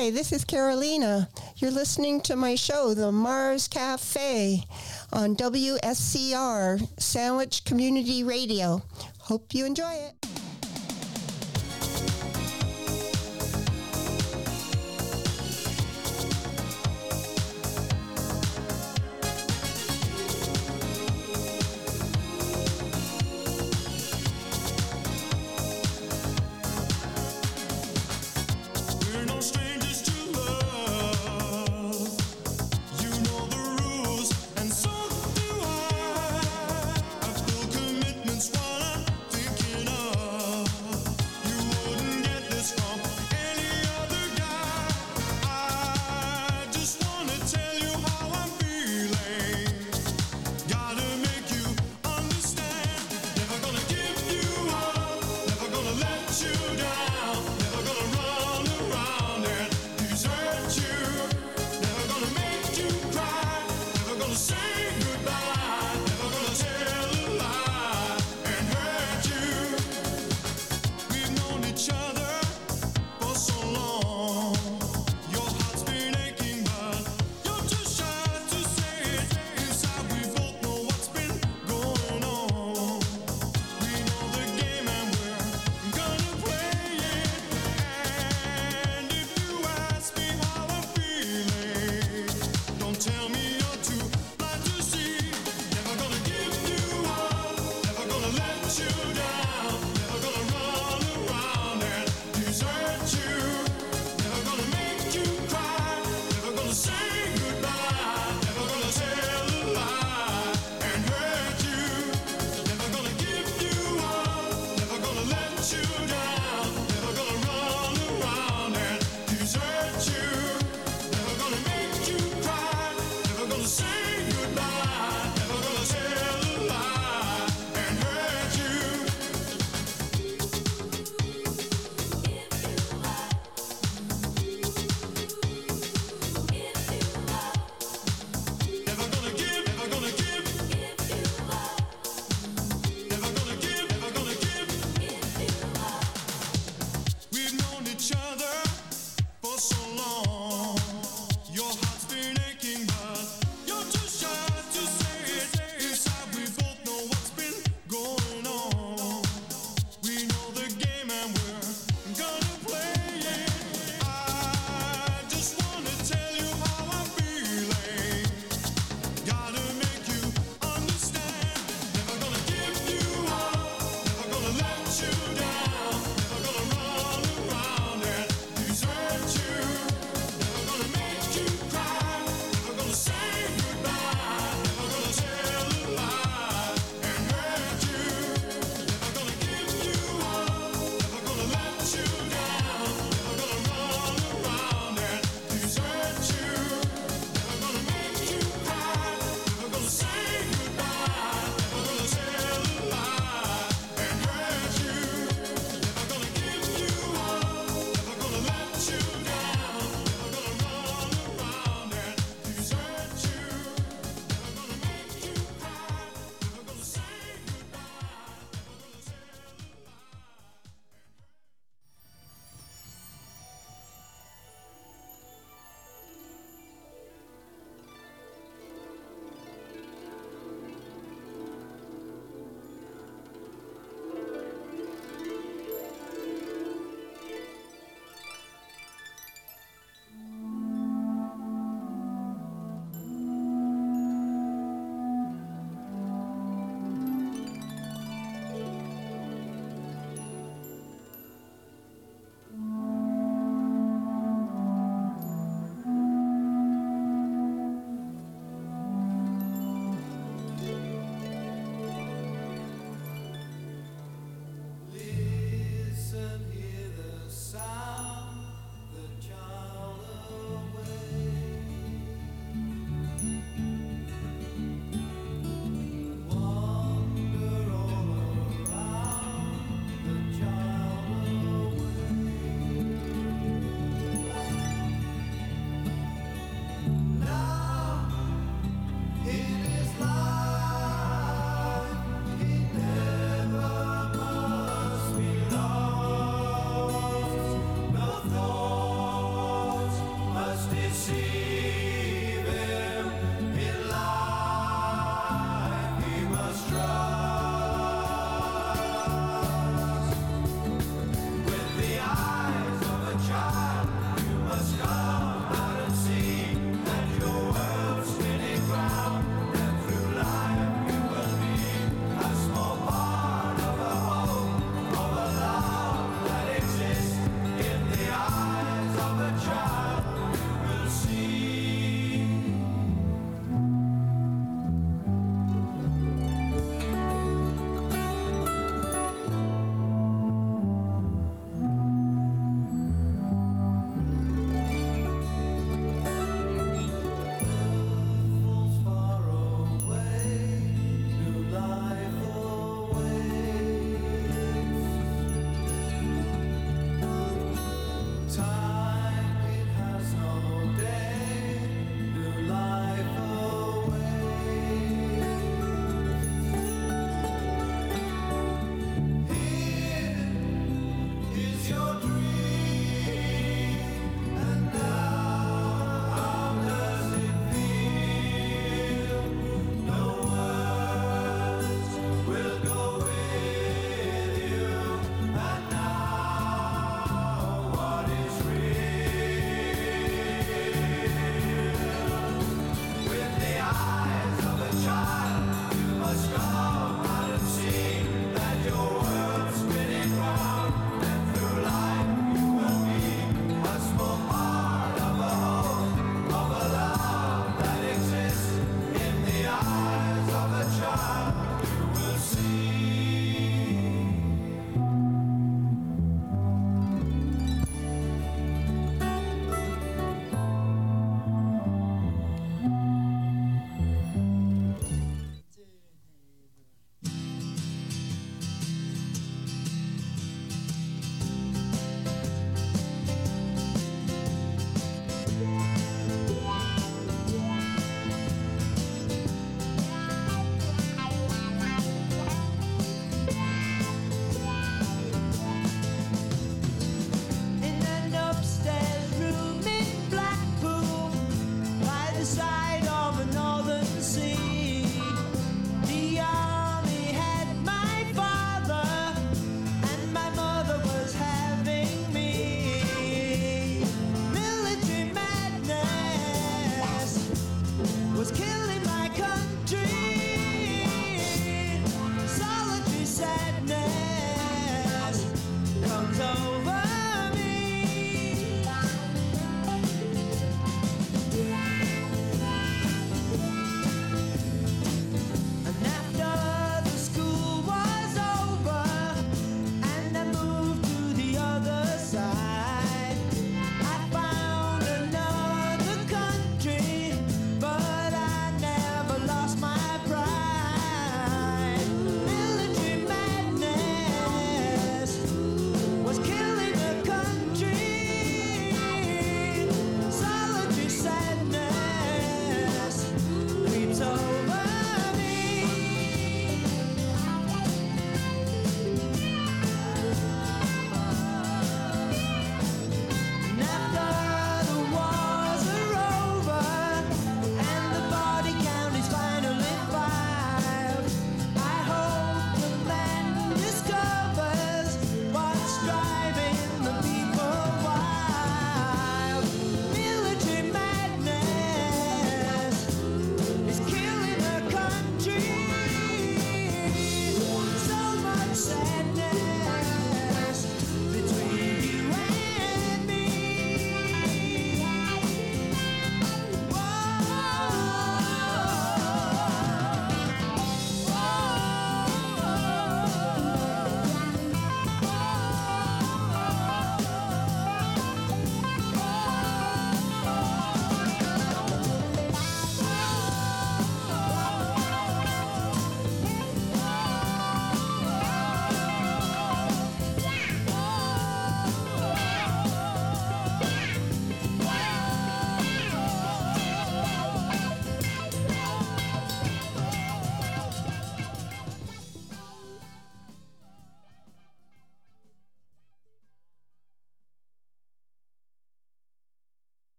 Hi, this is Carolina. You're listening to my show, The Mars Cafe, on WSCR, Sandwich Community Radio. Hope you enjoy it.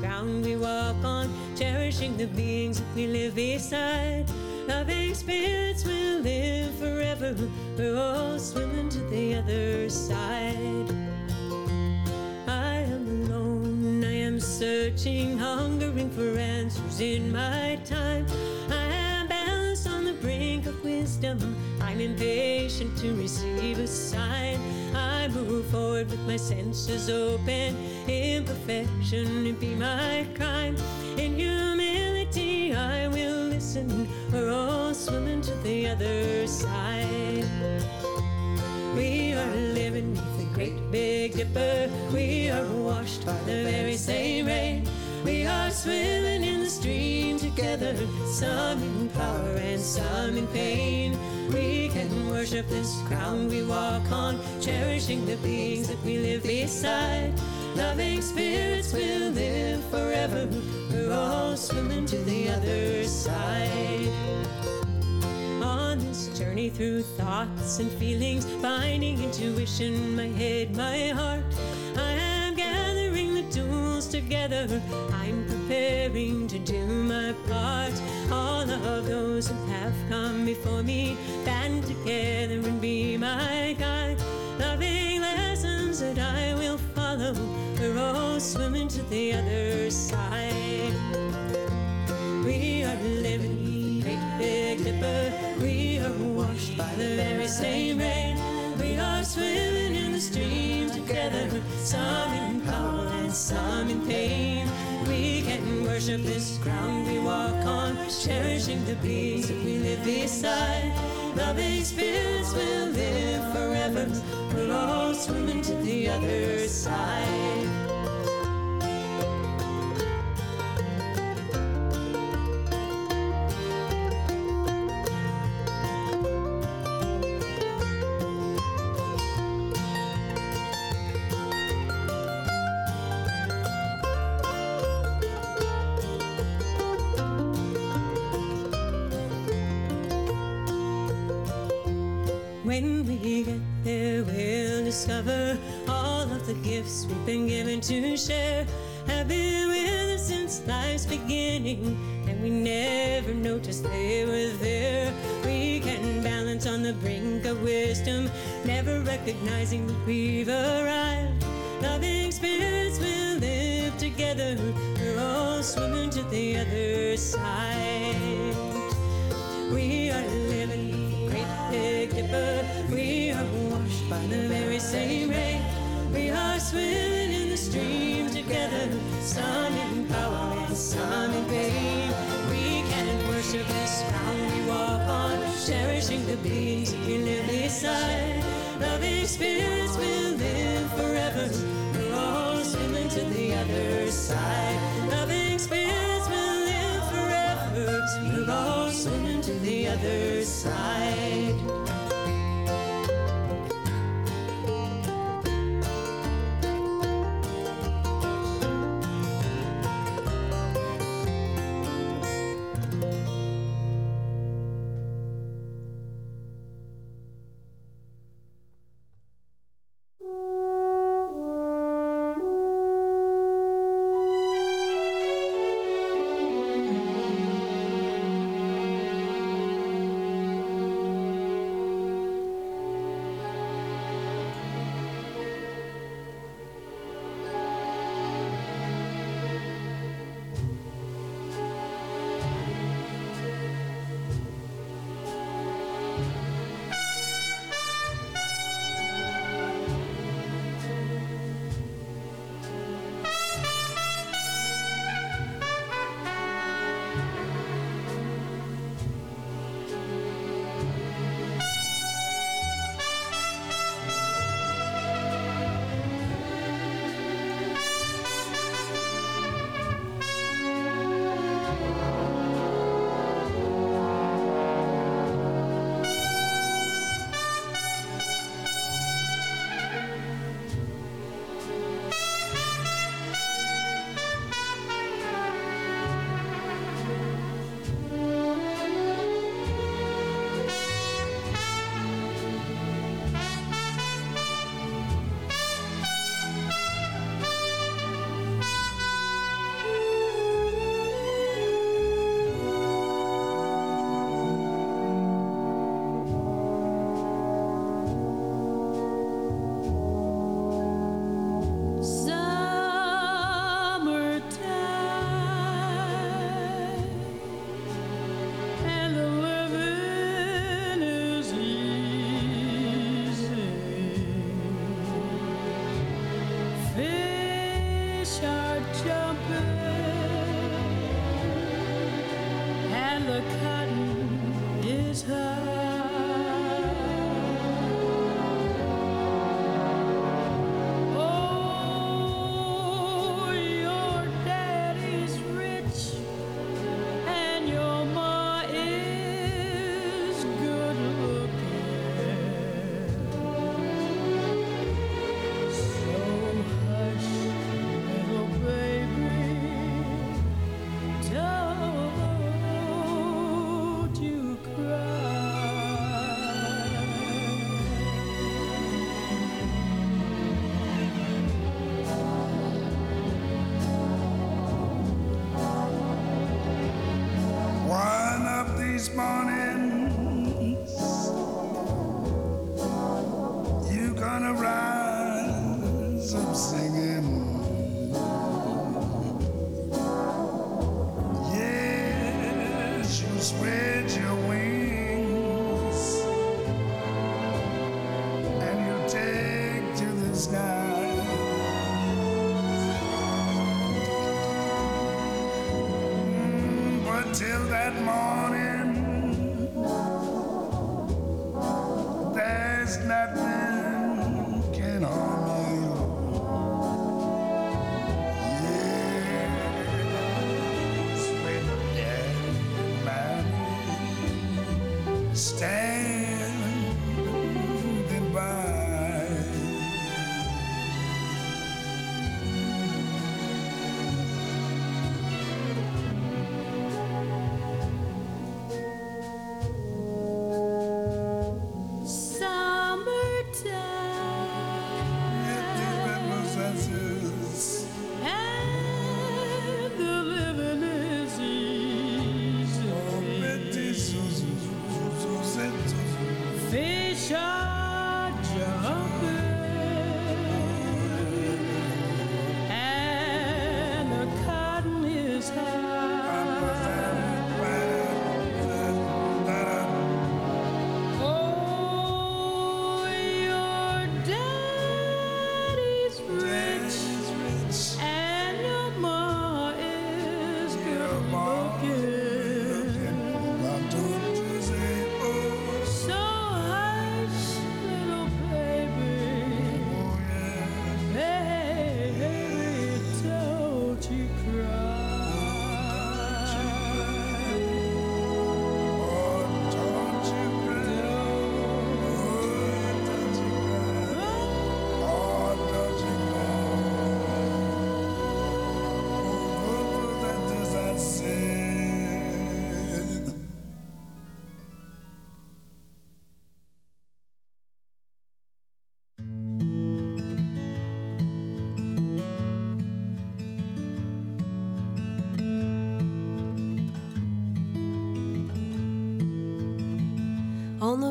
Ground we walk on, cherishing the beings we live beside. Loving spirits will live forever. We're all swimming to the other side. I am alone, I am searching, hungering for answers in my time. I am balanced on the brink of wisdom. I'm impatient to receive a sign. I move forward with my senses open. Imperfection it be my crime. In humility, I will listen. We're all swimming to the other side. We are living beneath the great big dipper. We are washed by the very same rain. We are swimming in the stream together, some in power and some in pain. We can worship this ground we walk on, cherishing the beings that we live beside. Loving spirits will live forever. We're all swimming to the other side on this journey through thoughts and feelings, finding intuition, my head, my heart. I am gathering the tools together. I'm preparing to do my part. All of those who have come before me, band together and be my guide. Loving lessons that I will follow. We're swimming to the other side. We are living the great big dipper. We are washed by the very same rain. We are swimming in the stream together, some in power and some in pain. We can worship this ground we walk on, cherishing the peace that we live beside. Loving will live forever. We're all swimming to the other side. When we get there, we'll discover all of the gifts we've been given to share have been with us since life's beginning, and we never noticed they were there. We can balance on the brink of wisdom, never recognizing that we've arrived. Loving spirits will live together, we're all swimming to the other side. We are We are washed by the very same rain. We are swimming in the stream together, some in power and some in pain. We can worship this ground we walk on, cherishing the beings we live beside. Loving spirits will live forever. We're all swimming to the other side. Loving spirits will live forever. We're all swimming to the other side.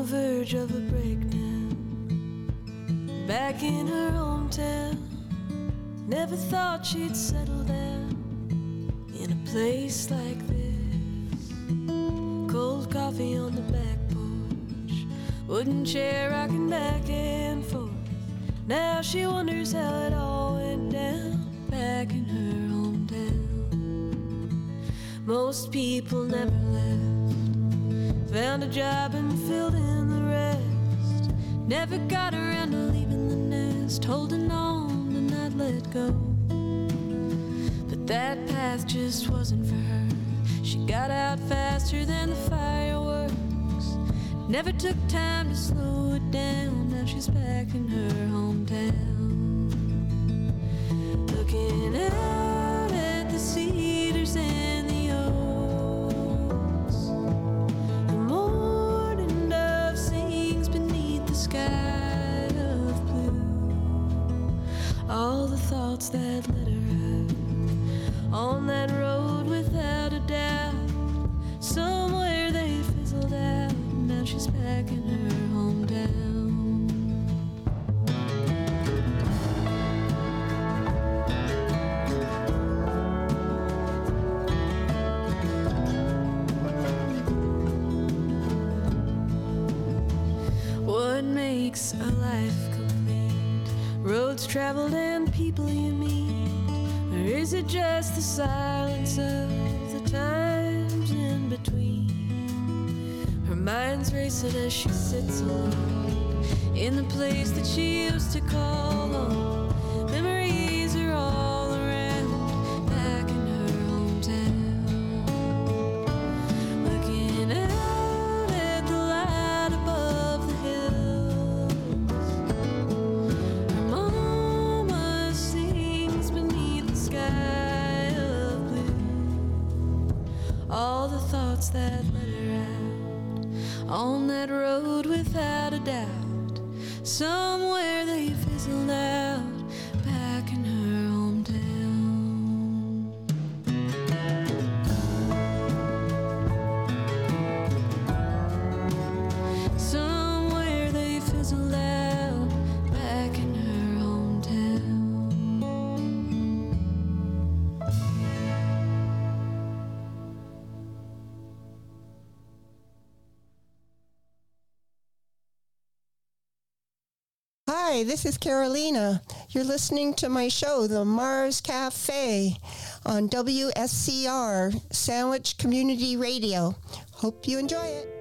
the verge of a breakdown. Back in her hometown, never thought she'd settle down in a place like. never took time. silence of the times in between. Her mind's racing as she sits alone in the place that she used to call. that letter out. On the Hi, this is Carolina. You're listening to my show, The Mars Cafe, on WSCR, Sandwich Community Radio. Hope you enjoy it.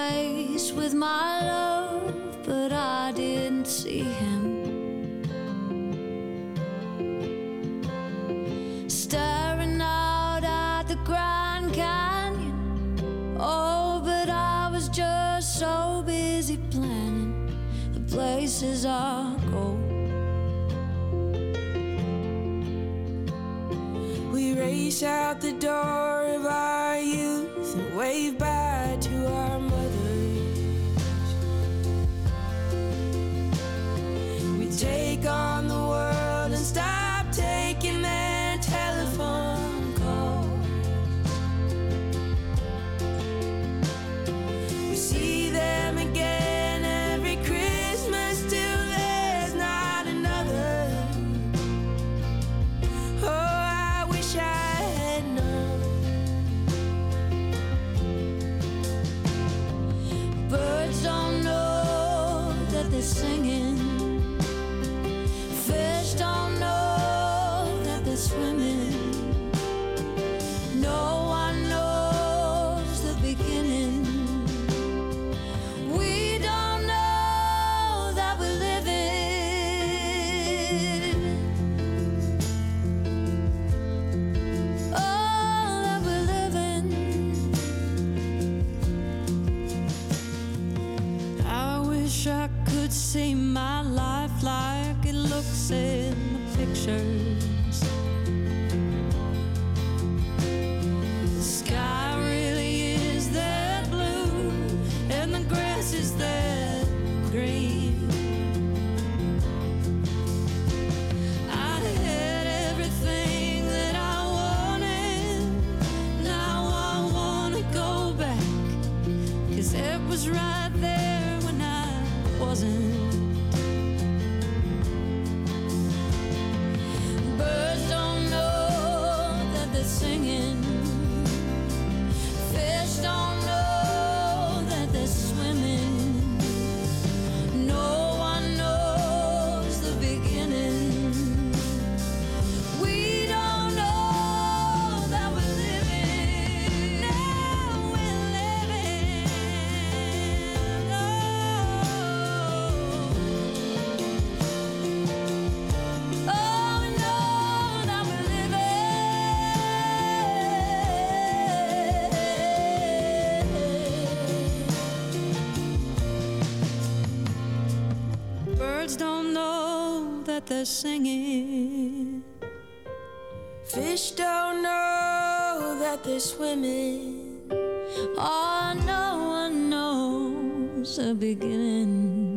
face with my singing. Fish don't know that they're swimming. Oh, no one knows the beginning.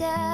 myself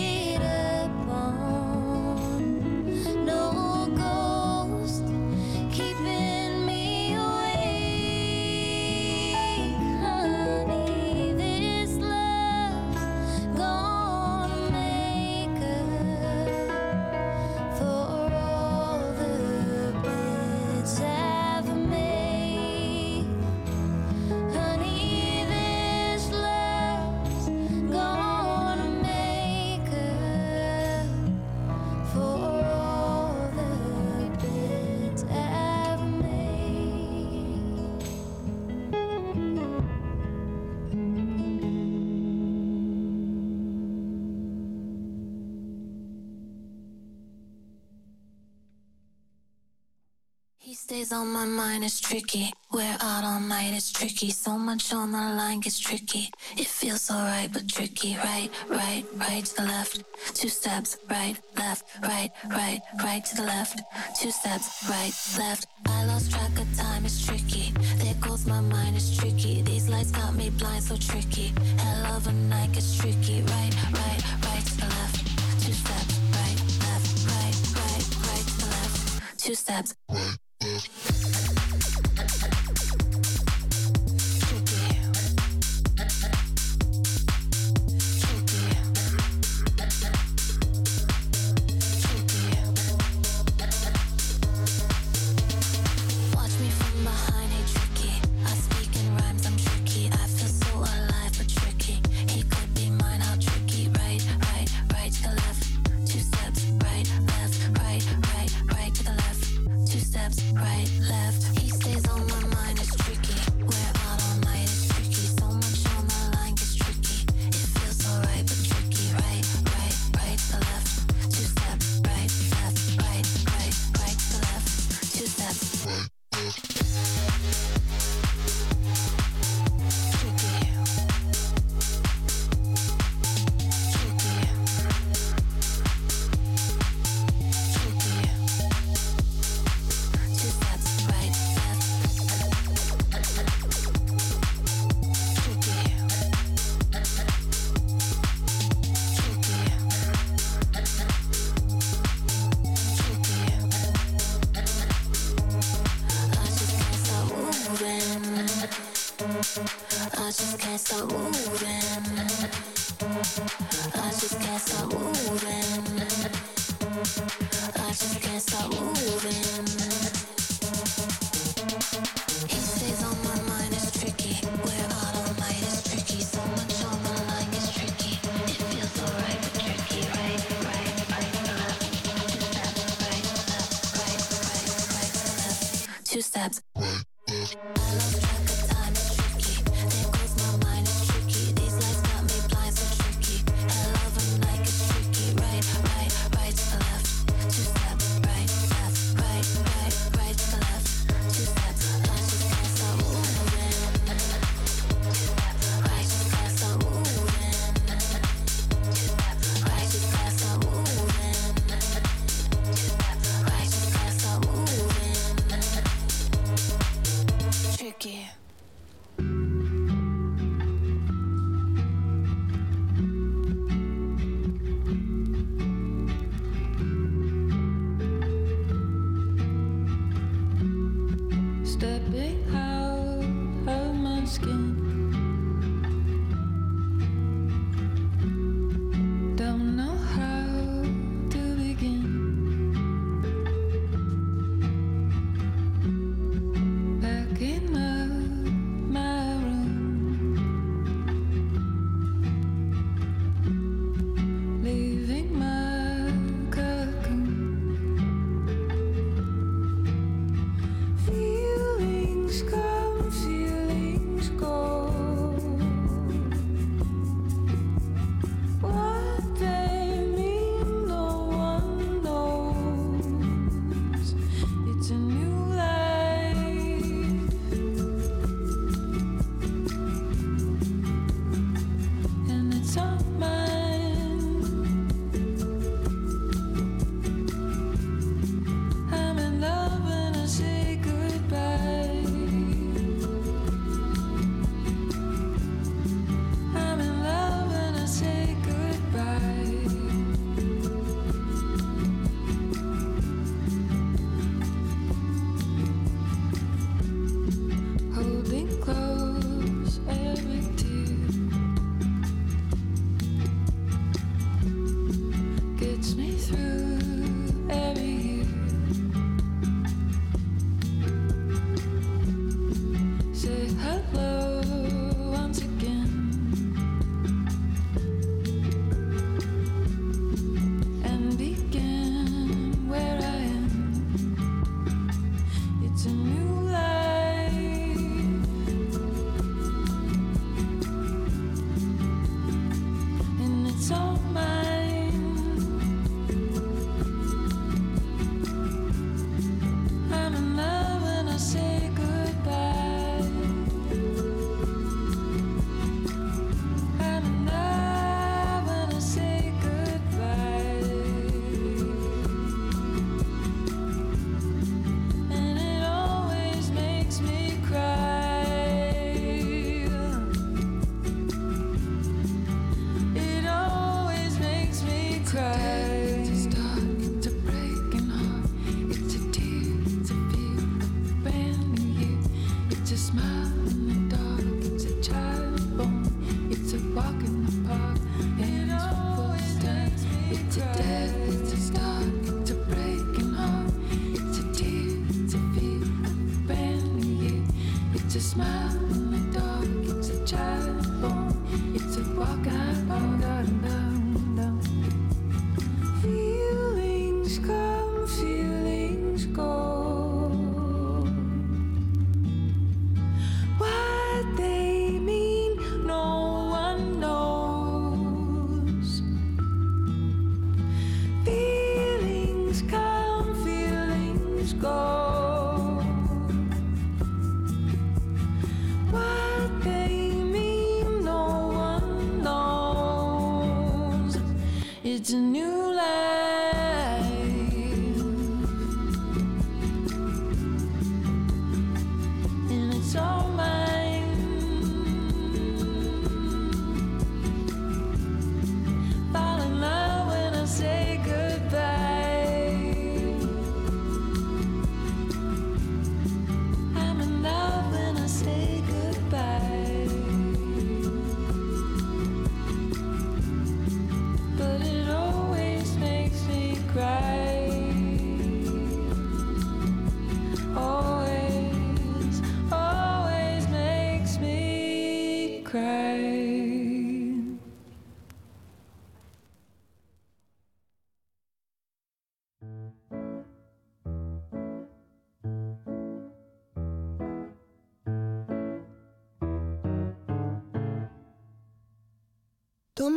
need a is on my mind is tricky. We're out all night It's tricky. So much on the line gets tricky. It feels alright but tricky. Right, right, right to the left. Two steps, right, left, right, right, right to the left. Two steps, right, left. I lost track of time, it's tricky. There goes my mind, it's tricky. These lights got me blind, so tricky. Hell of a night gets tricky. Right, right, right to the left. Two steps, right, left, right, right, right to the left. Two steps. Right. Oops. right, left.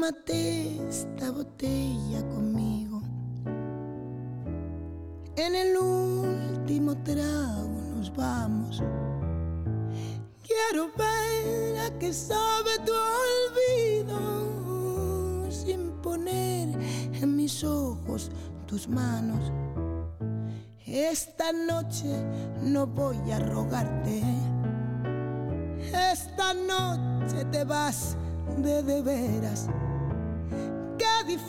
Tómate esta botella conmigo. En el último trago nos vamos. Quiero ver a qué sabe tu olvido sin poner en mis ojos tus manos. Esta noche no voy a rogarte. Esta noche te vas de de veras.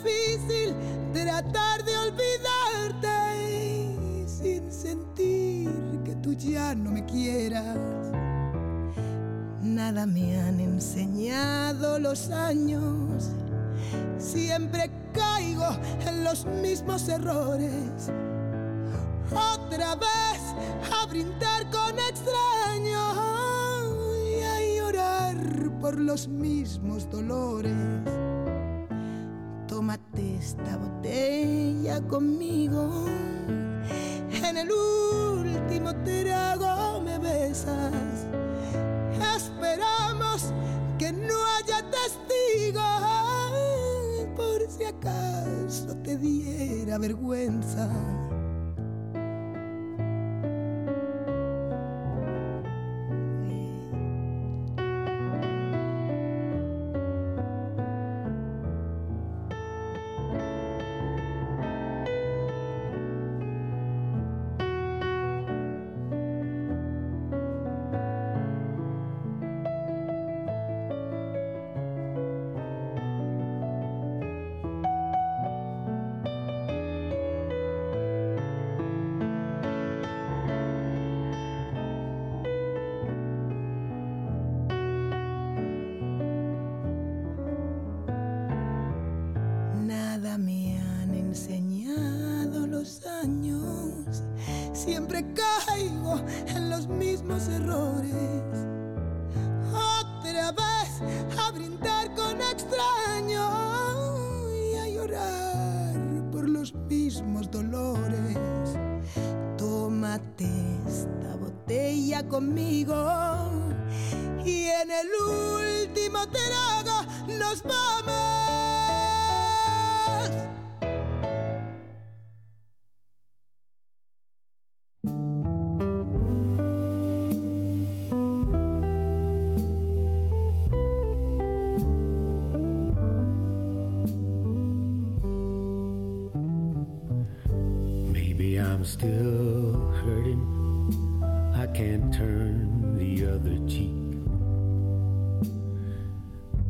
Difícil tratar de olvidarte sin sentir que tú ya no me quieras. Nada me han enseñado los años. Siempre caigo en los mismos errores. Otra vez a brindar con extraños y a llorar por los mismos dolores. Tómate esta botella conmigo. En el último trago me besas. Esperamos que no haya testigos por si acaso te diera vergüenza. I'm still hurting. I can't turn the other cheek.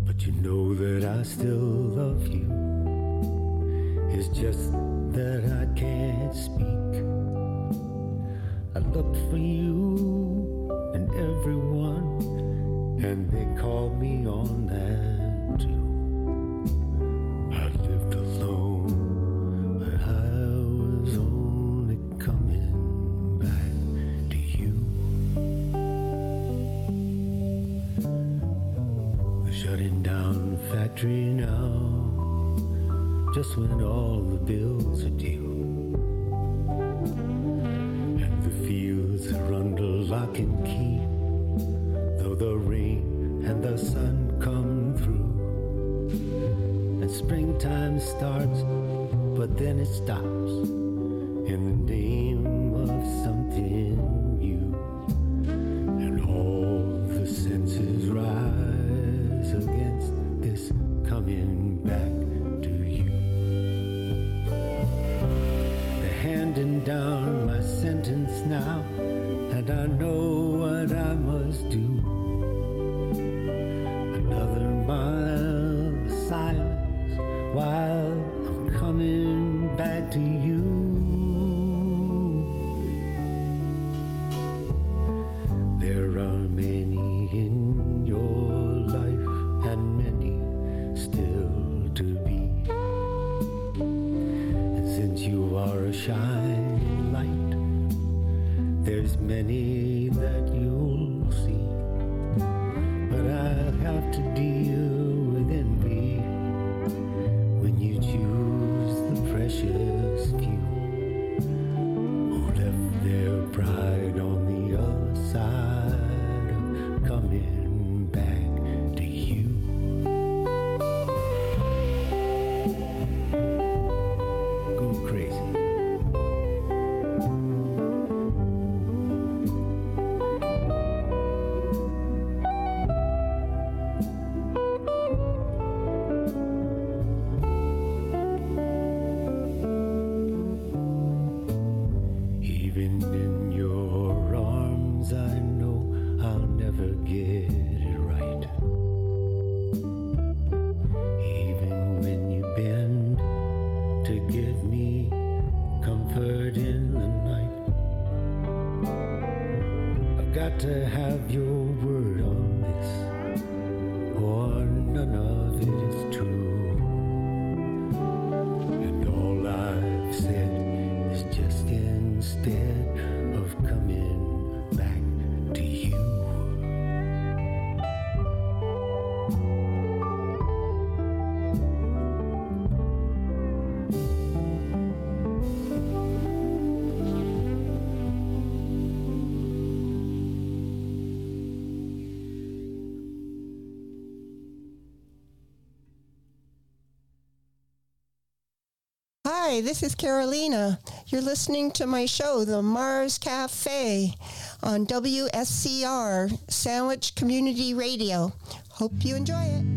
But you know that I still love you. It's just that I can't speak. I looked for you and everyone, and they called me on that too. That you'll see. But I'll have to deal with envy when you choose the precious few this is Carolina. You're listening to my show, The Mars Cafe, on WSCR, Sandwich Community Radio. Hope you enjoy it.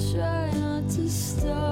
try not to stop.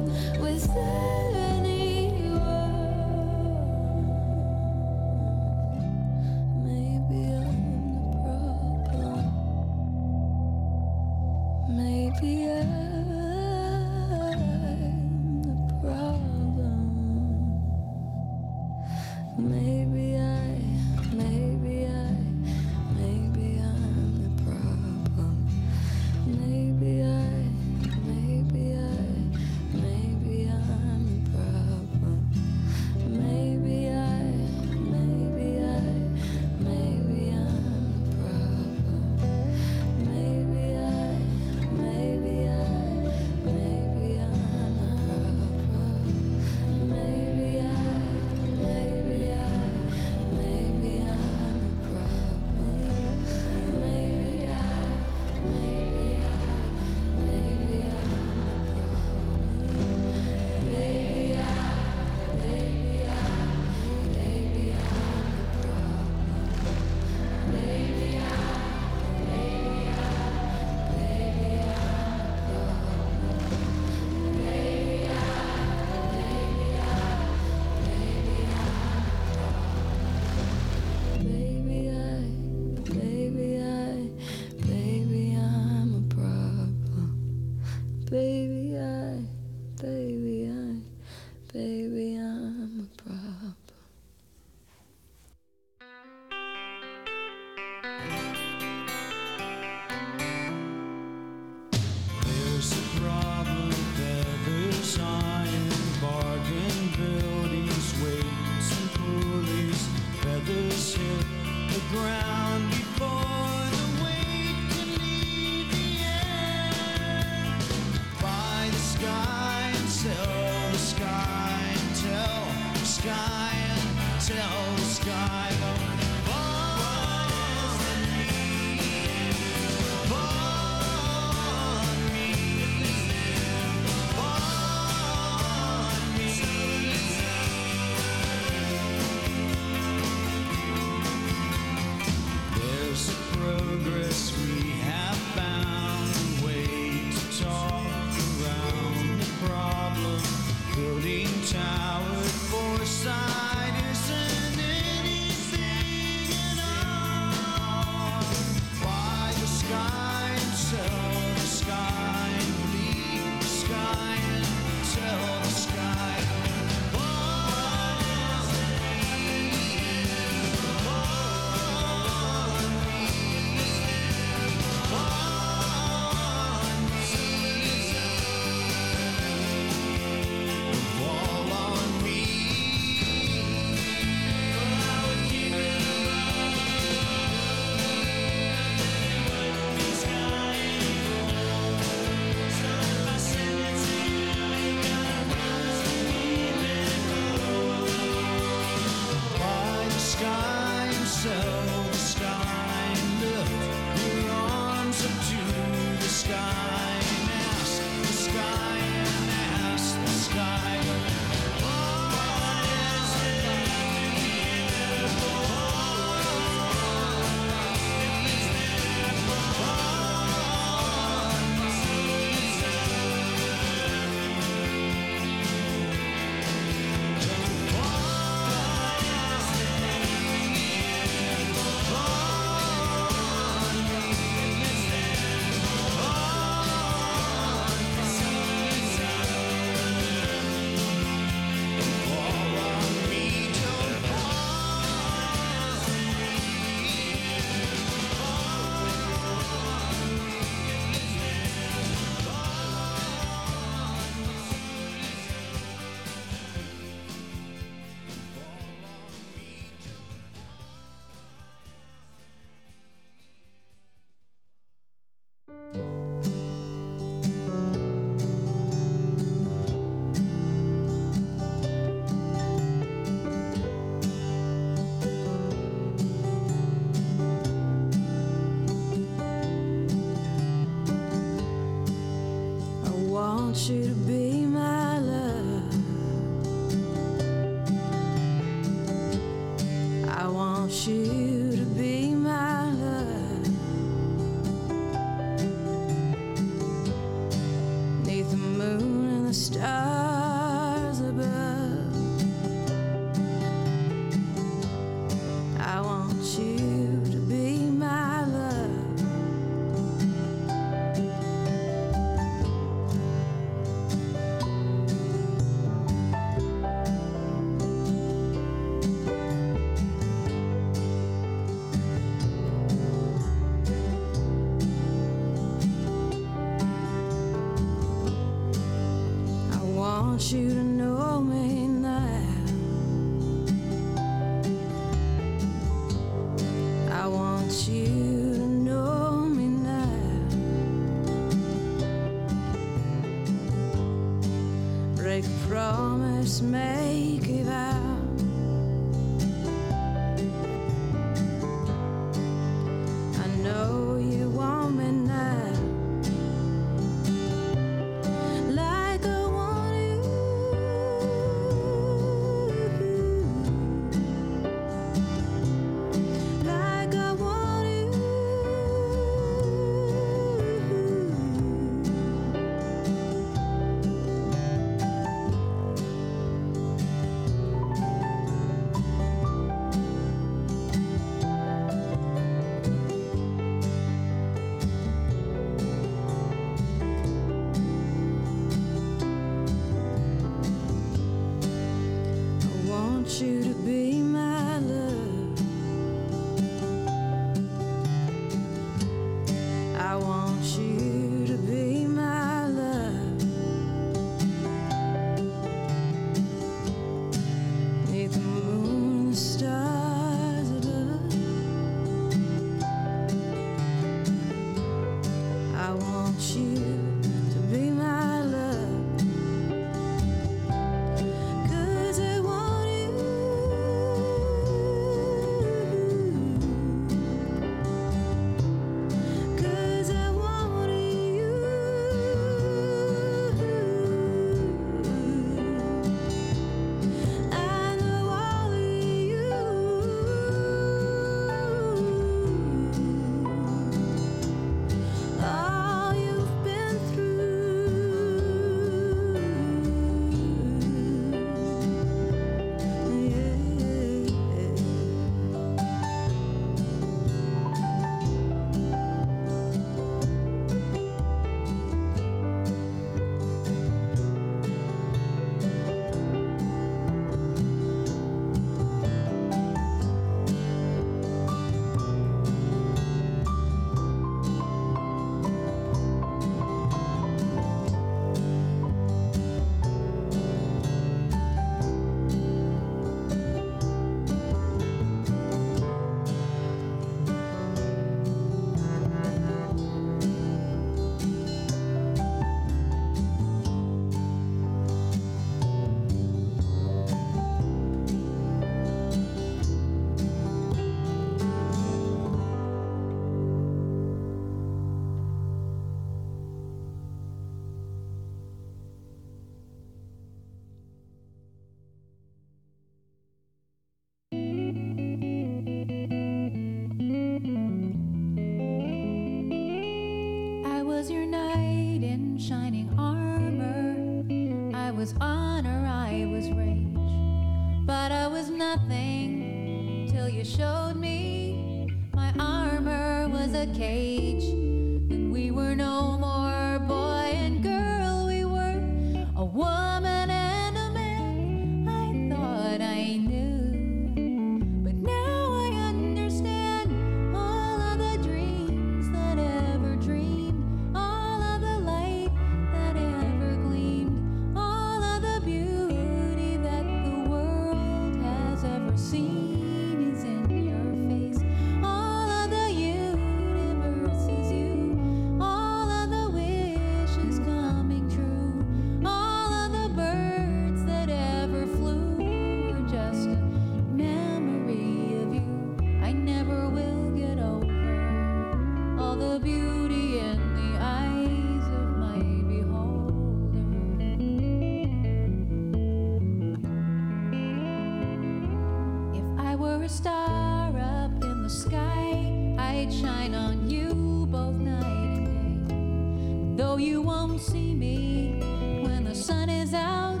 star up in the sky. I'd shine on you both night and day. Though you won't see me when the sun is out,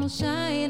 I'll shine.